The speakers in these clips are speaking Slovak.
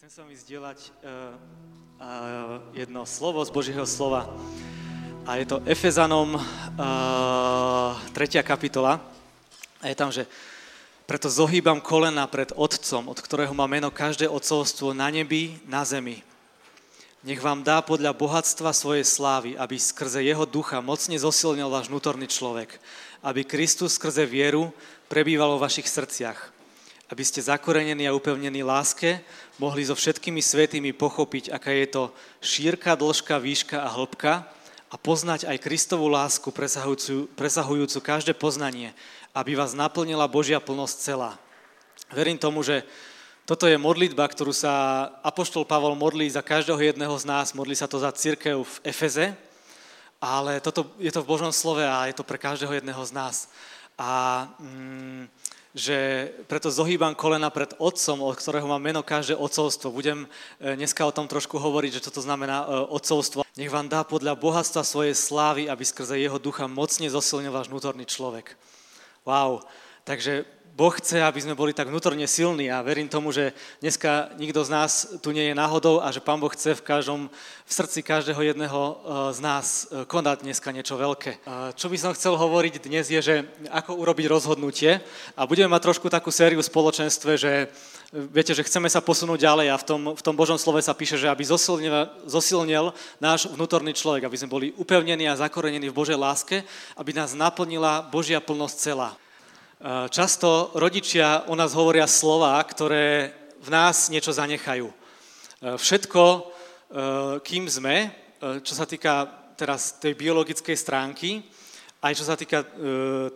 Chcem s vami zdieľať uh, uh, jedno slovo z Božieho slova. A je to Efezanom uh, 3. kapitola. A je tam, že preto zohýbam kolena pred Otcom, od ktorého má meno každé otcovstvo na nebi, na zemi. Nech vám dá podľa bohatstva svojej slávy, aby skrze jeho ducha mocne zosilnil váš vnútorný človek, aby Kristus skrze vieru prebýval vo vašich srdciach aby ste zakorenení a upevnení láske mohli so všetkými svetými pochopiť, aká je to šírka, dĺžka, výška a hĺbka a poznať aj Kristovú lásku presahujúcu, presahujúcu každé poznanie, aby vás naplnila Božia plnosť celá. Verím tomu, že toto je modlitba, ktorú sa Apoštol Pavol modlí za každého jedného z nás, modlí sa to za církev v Efeze, ale toto je to v Božom slove a je to pre každého jedného z nás. A mm, že preto zohýbam kolena pred otcom, od ktorého mám meno každé otcovstvo. Budem e, dneska o tom trošku hovoriť, že čo to znamená e, otcovstvo. Nech vám dá podľa bohatstva svojej slávy, aby skrze jeho ducha mocne zosilnil váš vnútorný človek. Wow. Takže Boh chce, aby sme boli tak vnútorne silní a verím tomu, že dneska nikto z nás tu nie je náhodou a že Pán Boh chce v každom, v srdci každého jedného eh, z nás eh, konať dneska niečo veľké. Čo by som chcel hovoriť dnes je, že ako urobiť rozhodnutie a budeme mať trošku takú sériu v spoločenstve, že viete, že chceme sa posunúť ďalej a v tom, v tom Božom slove sa píše, že aby zosilnil, zosilnil náš vnútorný človek, aby sme boli upevnení a zakorenení v Božej láske, aby nás naplnila Božia plnosť celá. Často rodičia o nás hovoria slova, ktoré v nás niečo zanechajú. Eh, všetko, eh, kým sme, čo sa týka teraz tej biologickej stránky, aj čo sa týka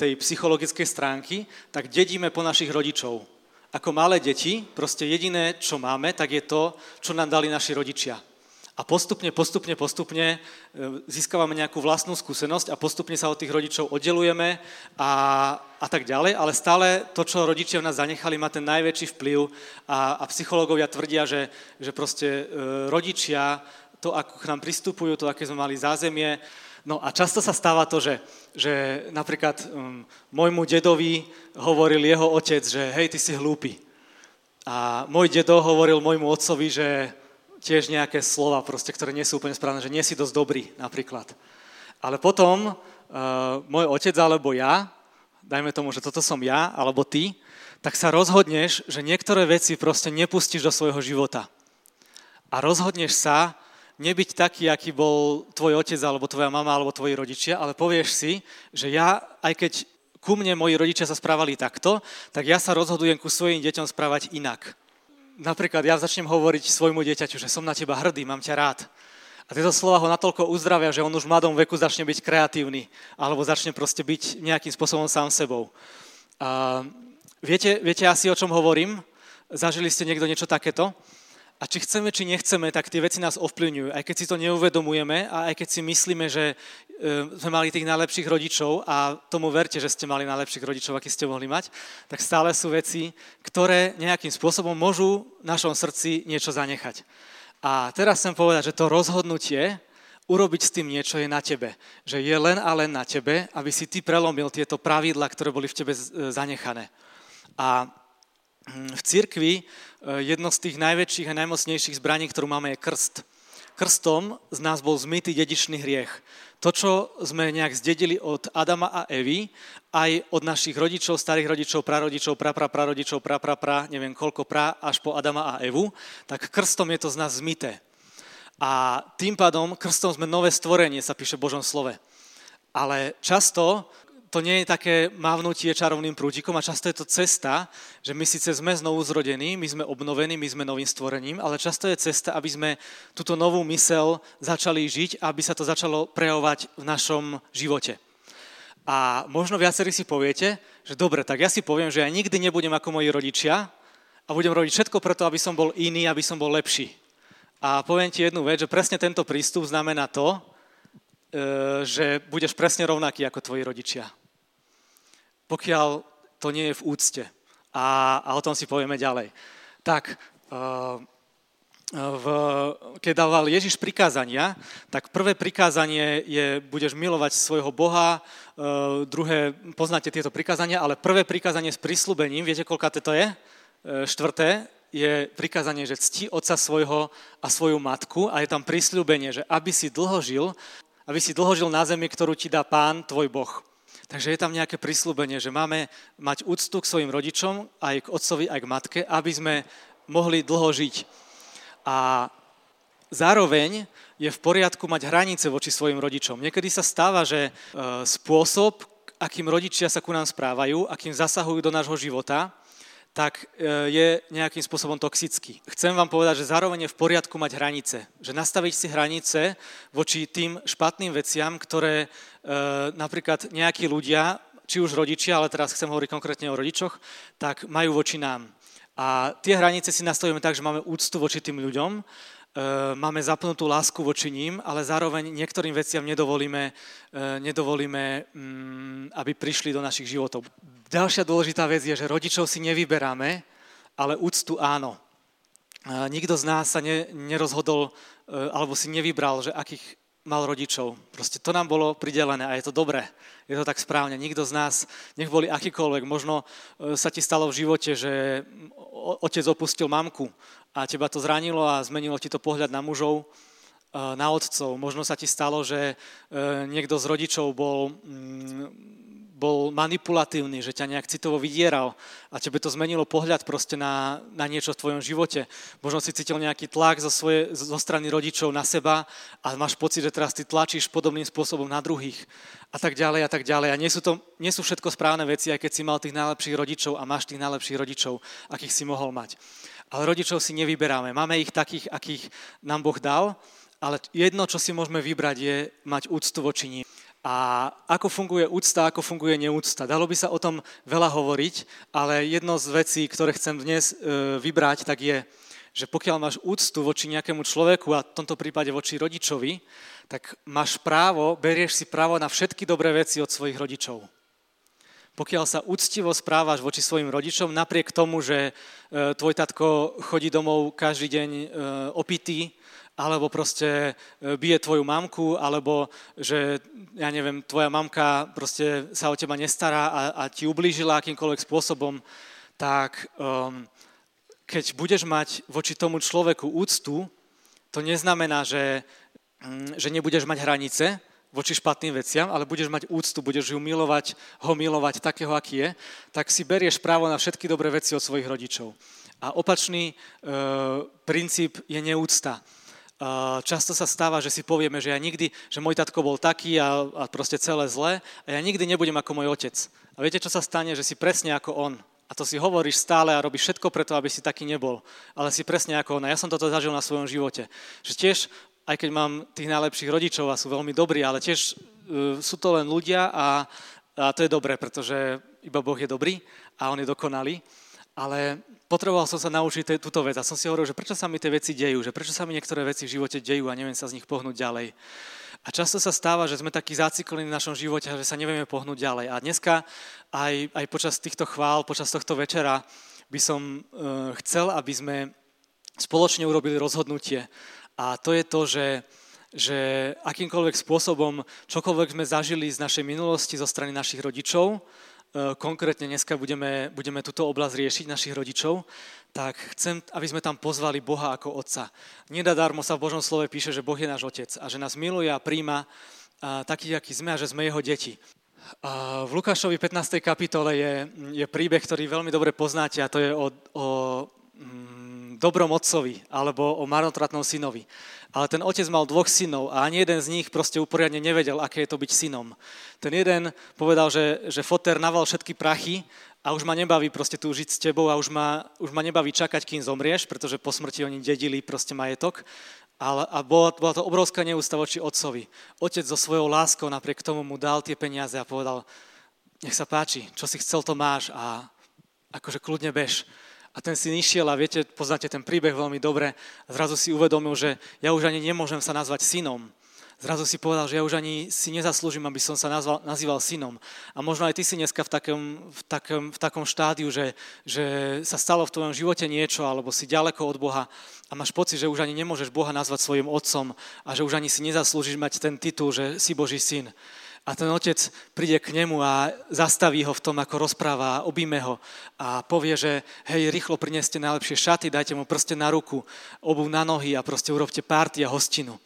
tej psychologickej stránky, tak dedíme po našich rodičov. Ako malé deti, proste jediné, čo máme, tak je to, čo nám dali naši rodičia. A postupne, postupne, postupne e, získavame nejakú vlastnú skúsenosť a postupne sa od tých rodičov oddelujeme a, a tak ďalej, ale stále to, čo rodičia v nás zanechali, má ten najväčší vplyv a, a psychológovia tvrdia, že, že proste e, rodičia, to, ako k nám pristupujú, to, aké sme mali zázemie, No a často sa stáva to, že, že napríklad um, môjmu dedovi hovoril jeho otec, že hej, ty si hlúpy. A môj dedo hovoril môjmu otcovi, že tiež nejaké slova, proste, ktoré nie sú úplne správne, že nie si dosť dobrý napríklad. Ale potom uh, môj otec alebo ja, dajme tomu, že toto som ja alebo ty, tak sa rozhodneš, že niektoré veci proste nepustíš do svojho života. A rozhodneš sa nebyť taký, aký bol tvoj otec alebo tvoja mama alebo tvoji rodičia, ale povieš si, že ja, aj keď ku mne moji rodičia sa správali takto, tak ja sa rozhodujem ku svojim deťom správať inak napríklad ja začnem hovoriť svojmu dieťaťu, že som na teba hrdý, mám ťa rád. A tieto slova ho natoľko uzdravia, že on už v mladom veku začne byť kreatívny, alebo začne proste byť nejakým spôsobom sám sebou. A viete, viete asi, o čom hovorím? Zažili ste niekto niečo takéto? A či chceme, či nechceme, tak tie veci nás ovplyvňujú. Aj keď si to neuvedomujeme a aj keď si myslíme, že e, sme mali tých najlepších rodičov a tomu verte, že ste mali najlepších rodičov, aký ste mohli mať, tak stále sú veci, ktoré nejakým spôsobom môžu v našom srdci niečo zanechať. A teraz chcem povedať, že to rozhodnutie urobiť s tým niečo je na tebe. Že je len a len na tebe, aby si ty prelomil tieto pravidla, ktoré boli v tebe zanechané. A v cirkvi Eh, jedno z tých najväčších a najmocnejších zbraní, ktorú máme, je krst. Krstom z nás bol zmytý dedičný hriech. To, čo sme nejak zdedili od Adama a Evy, aj od našich rodičov, starých rodičov, prarodičov, prapra, prarodičov, prapra, pra, neviem koľko pra, až po Adama a Evu, tak krstom je to z nás zmité. A tým pádom krstom sme nové stvorenie, sa píše v Božom slove. Ale často to nie je také mávnutie čarovným prútikom a často je to cesta, že my síce sme znovu zrodení, my sme obnovení, my sme novým stvorením, ale často je cesta, aby sme túto novú mysel začali žiť, aby sa to začalo prejavovať v našom živote. A možno viacerí si poviete, že dobre, tak ja si poviem, že ja nikdy nebudem ako moji rodičia a budem robiť všetko preto, aby som bol iný, aby som bol lepší. A poviem ti jednu vec, že presne tento prístup znamená to, e, že budeš presne rovnaký ako tvoji rodičia pokiaľ to nie je v úcte. A, a o tom si povieme ďalej. Tak, uh, v, keď dával Ježiš prikázania, tak prvé prikázanie je, budeš milovať svojho Boha, uh, druhé, poznáte tieto prikázania, ale prvé prikázanie s prislúbením, viete, koľka to je? Uh, štvrté, je prikázanie, že cti otca svojho a svoju matku a je tam prisľúbenie, že aby si dlho žil, aby si dlho žil na zemi, ktorú ti dá pán, tvoj Boh. Takže je tam nejaké prislúbenie, že máme mať úctu k svojim rodičom, aj k otcovi, aj k matke, aby sme mohli dlho žiť. A zároveň je v poriadku mať hranice voči svojim rodičom. Niekedy sa stáva, že e, spôsob, akým rodičia sa ku nám správajú, akým zasahujú do nášho života, tak e, je nejakým spôsobom toxický. Chcem vám povedať, že zároveň je v poriadku mať hranice. Že nastaviť si hranice voči tým špatným veciam, ktoré e, napríklad nejakí ľudia, či už rodičia, ale teraz chcem hovoriť konkrétne o rodičoch, tak majú voči nám. A tie hranice si nastavíme tak, že máme úctu voči tým ľuďom, e, máme zapnutú lásku voči ním, ale zároveň niektorým veciam nedovolíme, nedovolíme mm, aby prišli do našich životov. Ďalšia dôležitá vec je, že rodičov si nevyberáme, ale úctu áno. Nikto z nás sa ne, nerozhodol e, alebo si nevybral, že akých mal rodičov. Proste to nám bolo pridelené a je to dobré. Je to tak správne. Nikto z nás, nech boli akýkoľvek, možno e, sa ti stalo v živote, že otec opustil mamku a teba to zranilo a zmenilo ti to pohľad na mužov, e, na otcov. Možno sa ti stalo, že niekto z rodičov bol mm, bol manipulatívny, že ťa nejak citovo vydieral a tebe to zmenilo pohľad proste na, na niečo v tvojom živote. Možno si cítil nejaký tlak zo, svoje, zo strany rodičov na seba a máš pocit, že teraz ty tlačíš podobným spôsobom na druhých a tak ďalej a tak ďalej. A nie sú to nie sú všetko správne veci, aj keď si mal tých najlepších rodičov a máš tých najlepších rodičov, akých si mohol mať. Ale rodičov si nevyberáme. Máme ich takých, akých nám Boh dal, ale jedno, čo si môžeme vybrať, je mať úctu voči ním a ako funguje úcta, ako funguje neúcta. Dalo by sa o tom veľa hovoriť, ale jedno z vecí, ktoré chcem dnes e, vybrať, tak je, že pokiaľ máš úctu voči nejakému človeku, a v tomto prípade voči rodičovi, tak máš právo, berieš si právo na všetky dobré veci od svojich rodičov. Pokiaľ sa úctivo správaš voči svojim rodičom, napriek tomu, že e, tvoj tatko chodí domov každý deň e, opitý, alebo proste e, bije tvoju mamku, alebo že, ja neviem, tvoja mamka proste sa o teba nestará a, a ti ublížila akýmkoľvek spôsobom, tak um, keď budeš mať voči tomu človeku úctu, to neznamená, že, um, že nebudeš mať hranice voči špatným veciam, ale budeš mať úctu, budeš ju milovať, ho milovať takého, aký je, tak si berieš právo na všetky dobré veci od svojich rodičov. A opačný e, princíp je neúcta často sa stáva, že si povieme, že ja nikdy, že môj tatko bol taký a, a proste celé zlé a ja nikdy nebudem ako môj otec. A viete, čo sa stane? Že si presne ako on. A to si hovoríš stále a robíš všetko preto, aby si taký nebol. Ale si presne ako on. A ja som toto zažil na svojom živote. Že tiež, aj keď mám tých najlepších rodičov a sú veľmi dobrí, ale tiež uh, sú to len ľudia a, a to je dobré, pretože iba Boh je dobrý a on je dokonalý. Ale potreboval som sa naučiť túto vec a som si hovoril, že prečo sa mi tie veci dejú, že prečo sa mi niektoré veci v živote dejú a neviem sa z nich pohnúť ďalej. A často sa stáva, že sme takí zaciklení v našom živote, že sa nevieme pohnúť ďalej. A dneska aj, aj počas týchto chvál, počas tohto večera by som uh, chcel, aby sme spoločne urobili rozhodnutie. A to je to, že, že akýmkoľvek spôsobom, čokoľvek sme zažili z našej minulosti zo strany našich rodičov, E, konkrétne dneska budeme, budeme túto oblasť riešiť, našich rodičov, tak chcem, aby sme tam pozvali Boha ako Otca. Nedadarmo sa v Božom slove píše, že Boh je náš Otec a že nás miluje a príjma taký, aký sme a že sme Jeho deti. A v Lukášovi 15. kapitole je, je príbeh, ktorý veľmi dobre poznáte a to je o, o mm, dobrom otcovi alebo o marnotratnom synovi. Ale ten otec mal dvoch synov a ani jeden z nich proste uporiadne nevedel, aké je to byť synom. Ten jeden povedal, že, že foter naval všetky prachy a už ma nebaví proste tu žiť s tebou a už ma, už ma nebaví čakať, kým zomrieš, pretože po smrti oni dedili proste majetok. Ale, a bola, bola to obrovská neústa voči otcovi. Otec so svojou láskou napriek tomu mu dal tie peniaze a povedal, nech sa páči, čo si chcel, to máš a akože kľudne bež. A ten syn išiel a viete, poznáte ten príbeh veľmi dobre a zrazu si uvedomil, že ja už ani nemôžem sa nazvať synom. Zrazu si povedal, že ja už ani si nezaslúžim, aby som sa nazval, nazýval synom. A možno aj ty si dneska v takom, v takom, v takom štádiu, že, že sa stalo v tvojom živote niečo, alebo si ďaleko od Boha a máš pocit, že už ani nemôžeš Boha nazvať svojim otcom a že už ani si nezaslúžiš mať ten titul, že si Boží syn. A ten otec príde k nemu a zastaví ho v tom, ako rozpráva, obíme ho a povie, že hej, rýchlo prineste najlepšie šaty, dajte mu prste na ruku, obu na nohy a proste urobte párty a hostinu.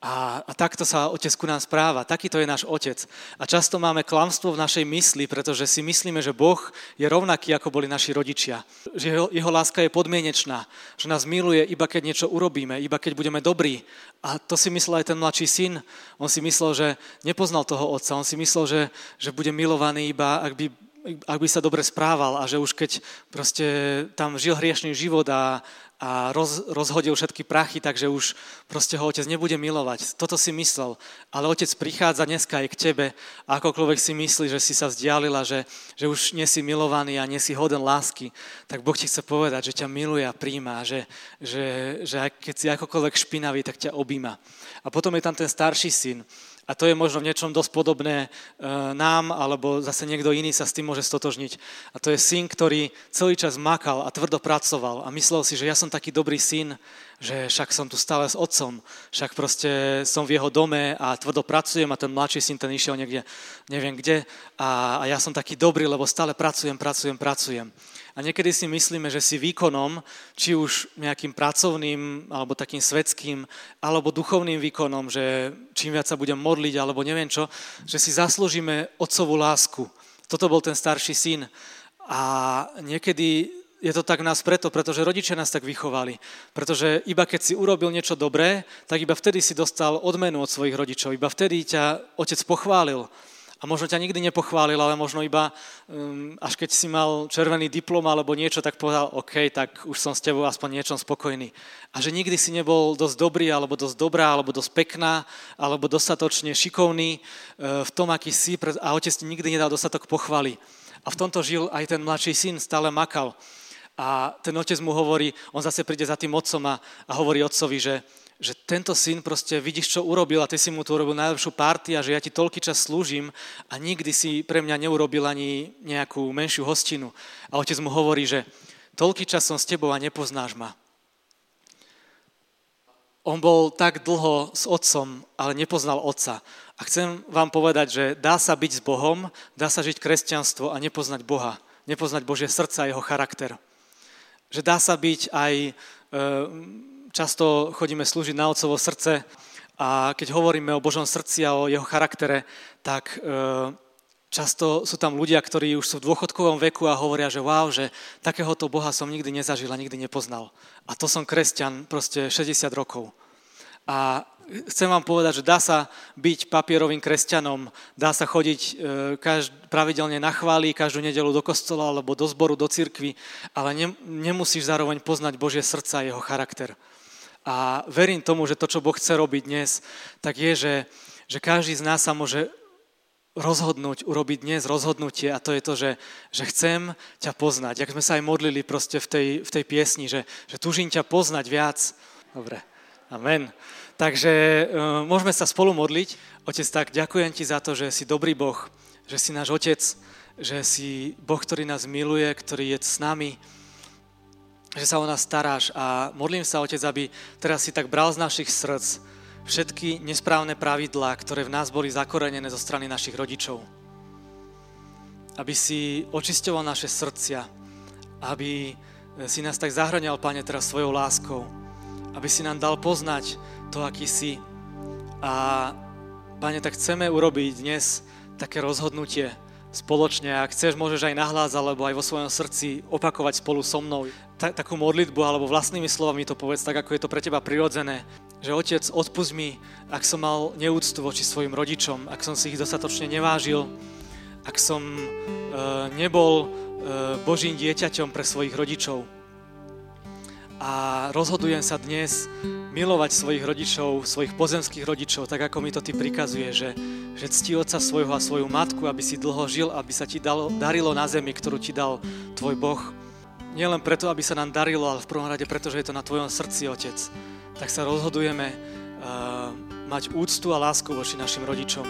A, a takto sa otec ku nám správa. Takýto je náš otec. A často máme klamstvo v našej mysli, pretože si myslíme, že Boh je rovnaký, ako boli naši rodičia. Že jeho, jeho láska je podmienečná. Že nás miluje iba keď niečo urobíme, iba keď budeme dobrí. A to si myslel aj ten mladší syn. On si myslel, že nepoznal toho otca. On si myslel, že, že bude milovaný iba, ak by ak by sa dobre správal a že už keď proste tam žil hriešný život a, a roz, rozhodil všetky prachy, takže už proste ho otec nebude milovať. Toto si myslel. Ale otec prichádza dneska aj k tebe a akokoľvek si myslí, že si sa vzdialila, že, že už nie si milovaný a nie si hoden lásky, tak Boh ti chce povedať, že ťa miluje a príjma, že, že, že keď si akokoľvek špinavý, tak ťa objíma. A potom je tam ten starší syn, a to je možno v niečom dosť podobné e, nám, alebo zase niekto iný sa s tým môže stotožniť. A to je syn, ktorý celý čas makal a tvrdo pracoval a myslel si, že ja som taký dobrý syn, že však som tu stále s otcom, však proste som v jeho dome a tvrdo pracujem a ten mladší syn ten išiel niekde, neviem kde a, a ja som taký dobrý, lebo stále pracujem, pracujem, pracujem. A niekedy si myslíme, že si výkonom, či už nejakým pracovným, alebo takým svetským, alebo duchovným výkonom, že čím viac sa budem modliť, alebo neviem čo, že si zaslúžime otcovú lásku. Toto bol ten starší syn. A niekedy je to tak nás preto, pretože rodičia nás tak vychovali. Pretože iba keď si urobil niečo dobré, tak iba vtedy si dostal odmenu od svojich rodičov. Iba vtedy ťa otec pochválil. A možno ťa nikdy nepochválil, ale možno iba um, až keď si mal červený diplom alebo niečo, tak povedal, OK, tak už som s tebou aspoň niečom spokojný. A že nikdy si nebol dosť dobrý, alebo dosť dobrá, alebo dosť pekná, alebo dostatočne šikovný uh, v tom, aký si a otec ti nikdy nedal dostatok pochvaly. A v tomto žil aj ten mladší syn, stále makal. A ten otec mu hovorí, on zase príde za tým otcom a, a hovorí otcovi, že že tento syn proste vidíš, čo urobil a ty si mu tu urobil najlepšiu party a že ja ti toľký čas slúžim a nikdy si pre mňa neurobil ani nejakú menšiu hostinu. A otec mu hovorí, že toľký čas som s tebou a nepoznáš ma. On bol tak dlho s otcom, ale nepoznal otca. A chcem vám povedať, že dá sa byť s Bohom, dá sa žiť kresťanstvo a nepoznať Boha. Nepoznať Božie srdce a jeho charakter. Že dá sa byť aj e, často chodíme slúžiť na Otcovo srdce a keď hovoríme o Božom srdci a o jeho charaktere, tak e, často sú tam ľudia, ktorí už sú v dôchodkovom veku a hovoria, že wow, že takéhoto Boha som nikdy nezažil a nikdy nepoznal. A to som kresťan proste 60 rokov. A chcem vám povedať, že dá sa byť papierovým kresťanom, dá sa chodiť e, každ- pravidelne na chváli, každú nedelu do kostola alebo do zboru, do cirkvi, ale ne- nemusíš zároveň poznať Božie srdca a jeho charakter. A verím tomu, že to, čo Boh chce robiť dnes, tak je, že, že každý z nás sa môže rozhodnúť, urobiť dnes rozhodnutie a to je to, že, že chcem ťa poznať. Jak sme sa aj modlili proste v tej, v tej piesni, že, že tužím ťa poznať viac. Dobre, amen. Takže uh, môžeme sa spolu modliť. Otec, tak ďakujem ti za to, že si dobrý Boh, že si náš Otec, že si Boh, ktorý nás miluje, ktorý je s nami, že sa o nás staráš a modlím sa, Otec, aby teraz si tak bral z našich srdc všetky nesprávne pravidlá, ktoré v nás boli zakorenené zo strany našich rodičov. Aby si očisťoval naše srdcia, aby si nás tak zahrňal, Pane, teraz svojou láskou, aby si nám dal poznať to, aký si. A, Pane, tak chceme urobiť dnes také rozhodnutie, spoločne. Ak chceš, môžeš aj nahlas alebo aj vo svojom srdci opakovať spolu so mnou ta, takú modlitbu alebo vlastnými slovami to povedz tak, ako je to pre teba prirodzené. Že Otec, odpust mi, ak som mal neúctu voči svojim rodičom, ak som si ich dostatočne nevážil, ak som e, nebol e, Božím dieťaťom pre svojich rodičov. A rozhodujem sa dnes milovať svojich rodičov, svojich pozemských rodičov, tak ako mi to ty prikazuje, že, že cti otca svojho a svoju matku, aby si dlho žil, aby sa ti dalo, darilo na zemi, ktorú ti dal tvoj Boh. Nielen preto, aby sa nám darilo, ale v prvom rade preto, že je to na tvojom srdci, Otec. Tak sa rozhodujeme uh, mať úctu a lásku voči našim rodičom.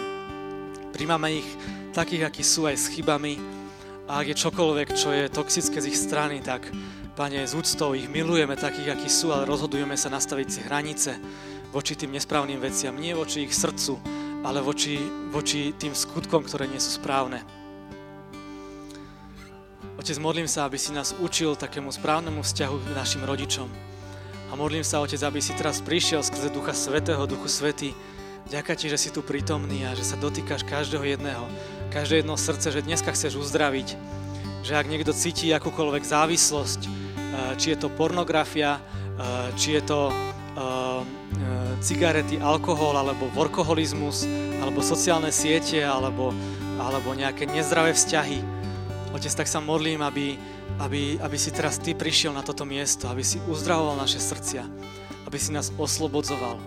Príjmame ich takých, akí sú aj s chybami a ak je čokoľvek, čo je toxické z ich strany, tak Pane, z úctou ich milujeme takých, akí sú, ale rozhodujeme sa nastaviť si hranice voči tým nesprávnym veciam, nie voči ich srdcu, ale voči, voči tým skutkom, ktoré nie sú správne. Otec, modlím sa, aby si nás učil takému správnemu vzťahu k našim rodičom. A modlím sa, Otec, aby si teraz prišiel skrze Ducha Svetého, Duchu Svety. Ďakujem ti, že si tu prítomný a že sa dotýkaš každého jedného, každé jedno srdce, že dneska chceš uzdraviť. Že ak niekto cíti akúkoľvek závislosť, či je to pornografia, eh, či je to eh, cigarety, alkohol, alebo workoholizmus, alebo sociálne siete, alebo, alebo nejaké nezdravé vzťahy. Otec, tak sa modlím, aby, aby, aby si teraz Ty prišiel na toto miesto, aby si uzdravoval naše srdcia, aby si nás oslobodzoval,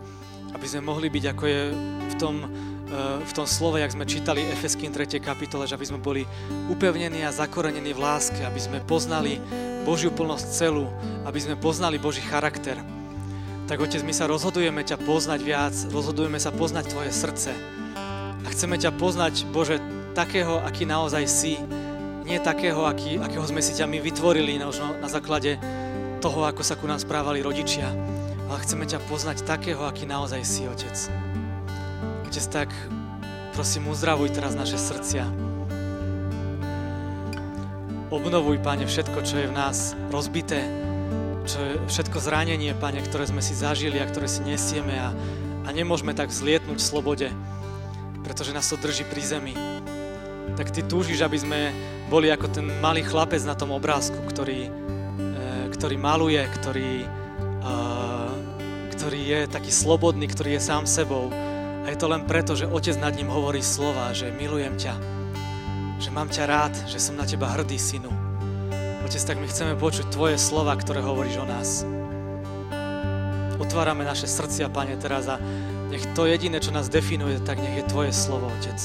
aby sme mohli byť, ako je v tom, eh, v tom slove, jak sme čítali Efeským 3. kapitole, že aby sme boli upevnení a zakorenení v láske, aby sme poznali Božiu plnosť celú, aby sme poznali Boží charakter, tak Otec, my sa rozhodujeme ťa poznať viac, rozhodujeme sa poznať Tvoje srdce. A chceme ťa poznať, Bože, takého, aký naozaj si, nie takého, aký, akého sme si ťa my vytvorili možno na základe toho, ako sa ku nám správali rodičia, ale chceme ťa poznať takého, aký naozaj si, Otec. Otec, tak prosím, uzdravuj teraz naše srdcia. Obnovuj, Pane, všetko, čo je v nás rozbité, čo je všetko zranenie, Pane, ktoré sme si zažili a ktoré si nesieme a, a nemôžeme tak zlietnúť v slobode, pretože nás to drží pri zemi. Tak Ty túžiš, aby sme boli ako ten malý chlapec na tom obrázku, ktorý, e, ktorý maluje, ktorý, e, ktorý je taký slobodný, ktorý je sám sebou. A je to len preto, že Otec nad ním hovorí slova, že milujem ťa, že mám ťa rád, že som na teba hrdý, synu. Otec, tak my chceme počuť Tvoje slova, ktoré hovoríš o nás. Otvárame naše srdcia, Pane, teraz a nech to jediné, čo nás definuje, tak nech je Tvoje slovo, Otec.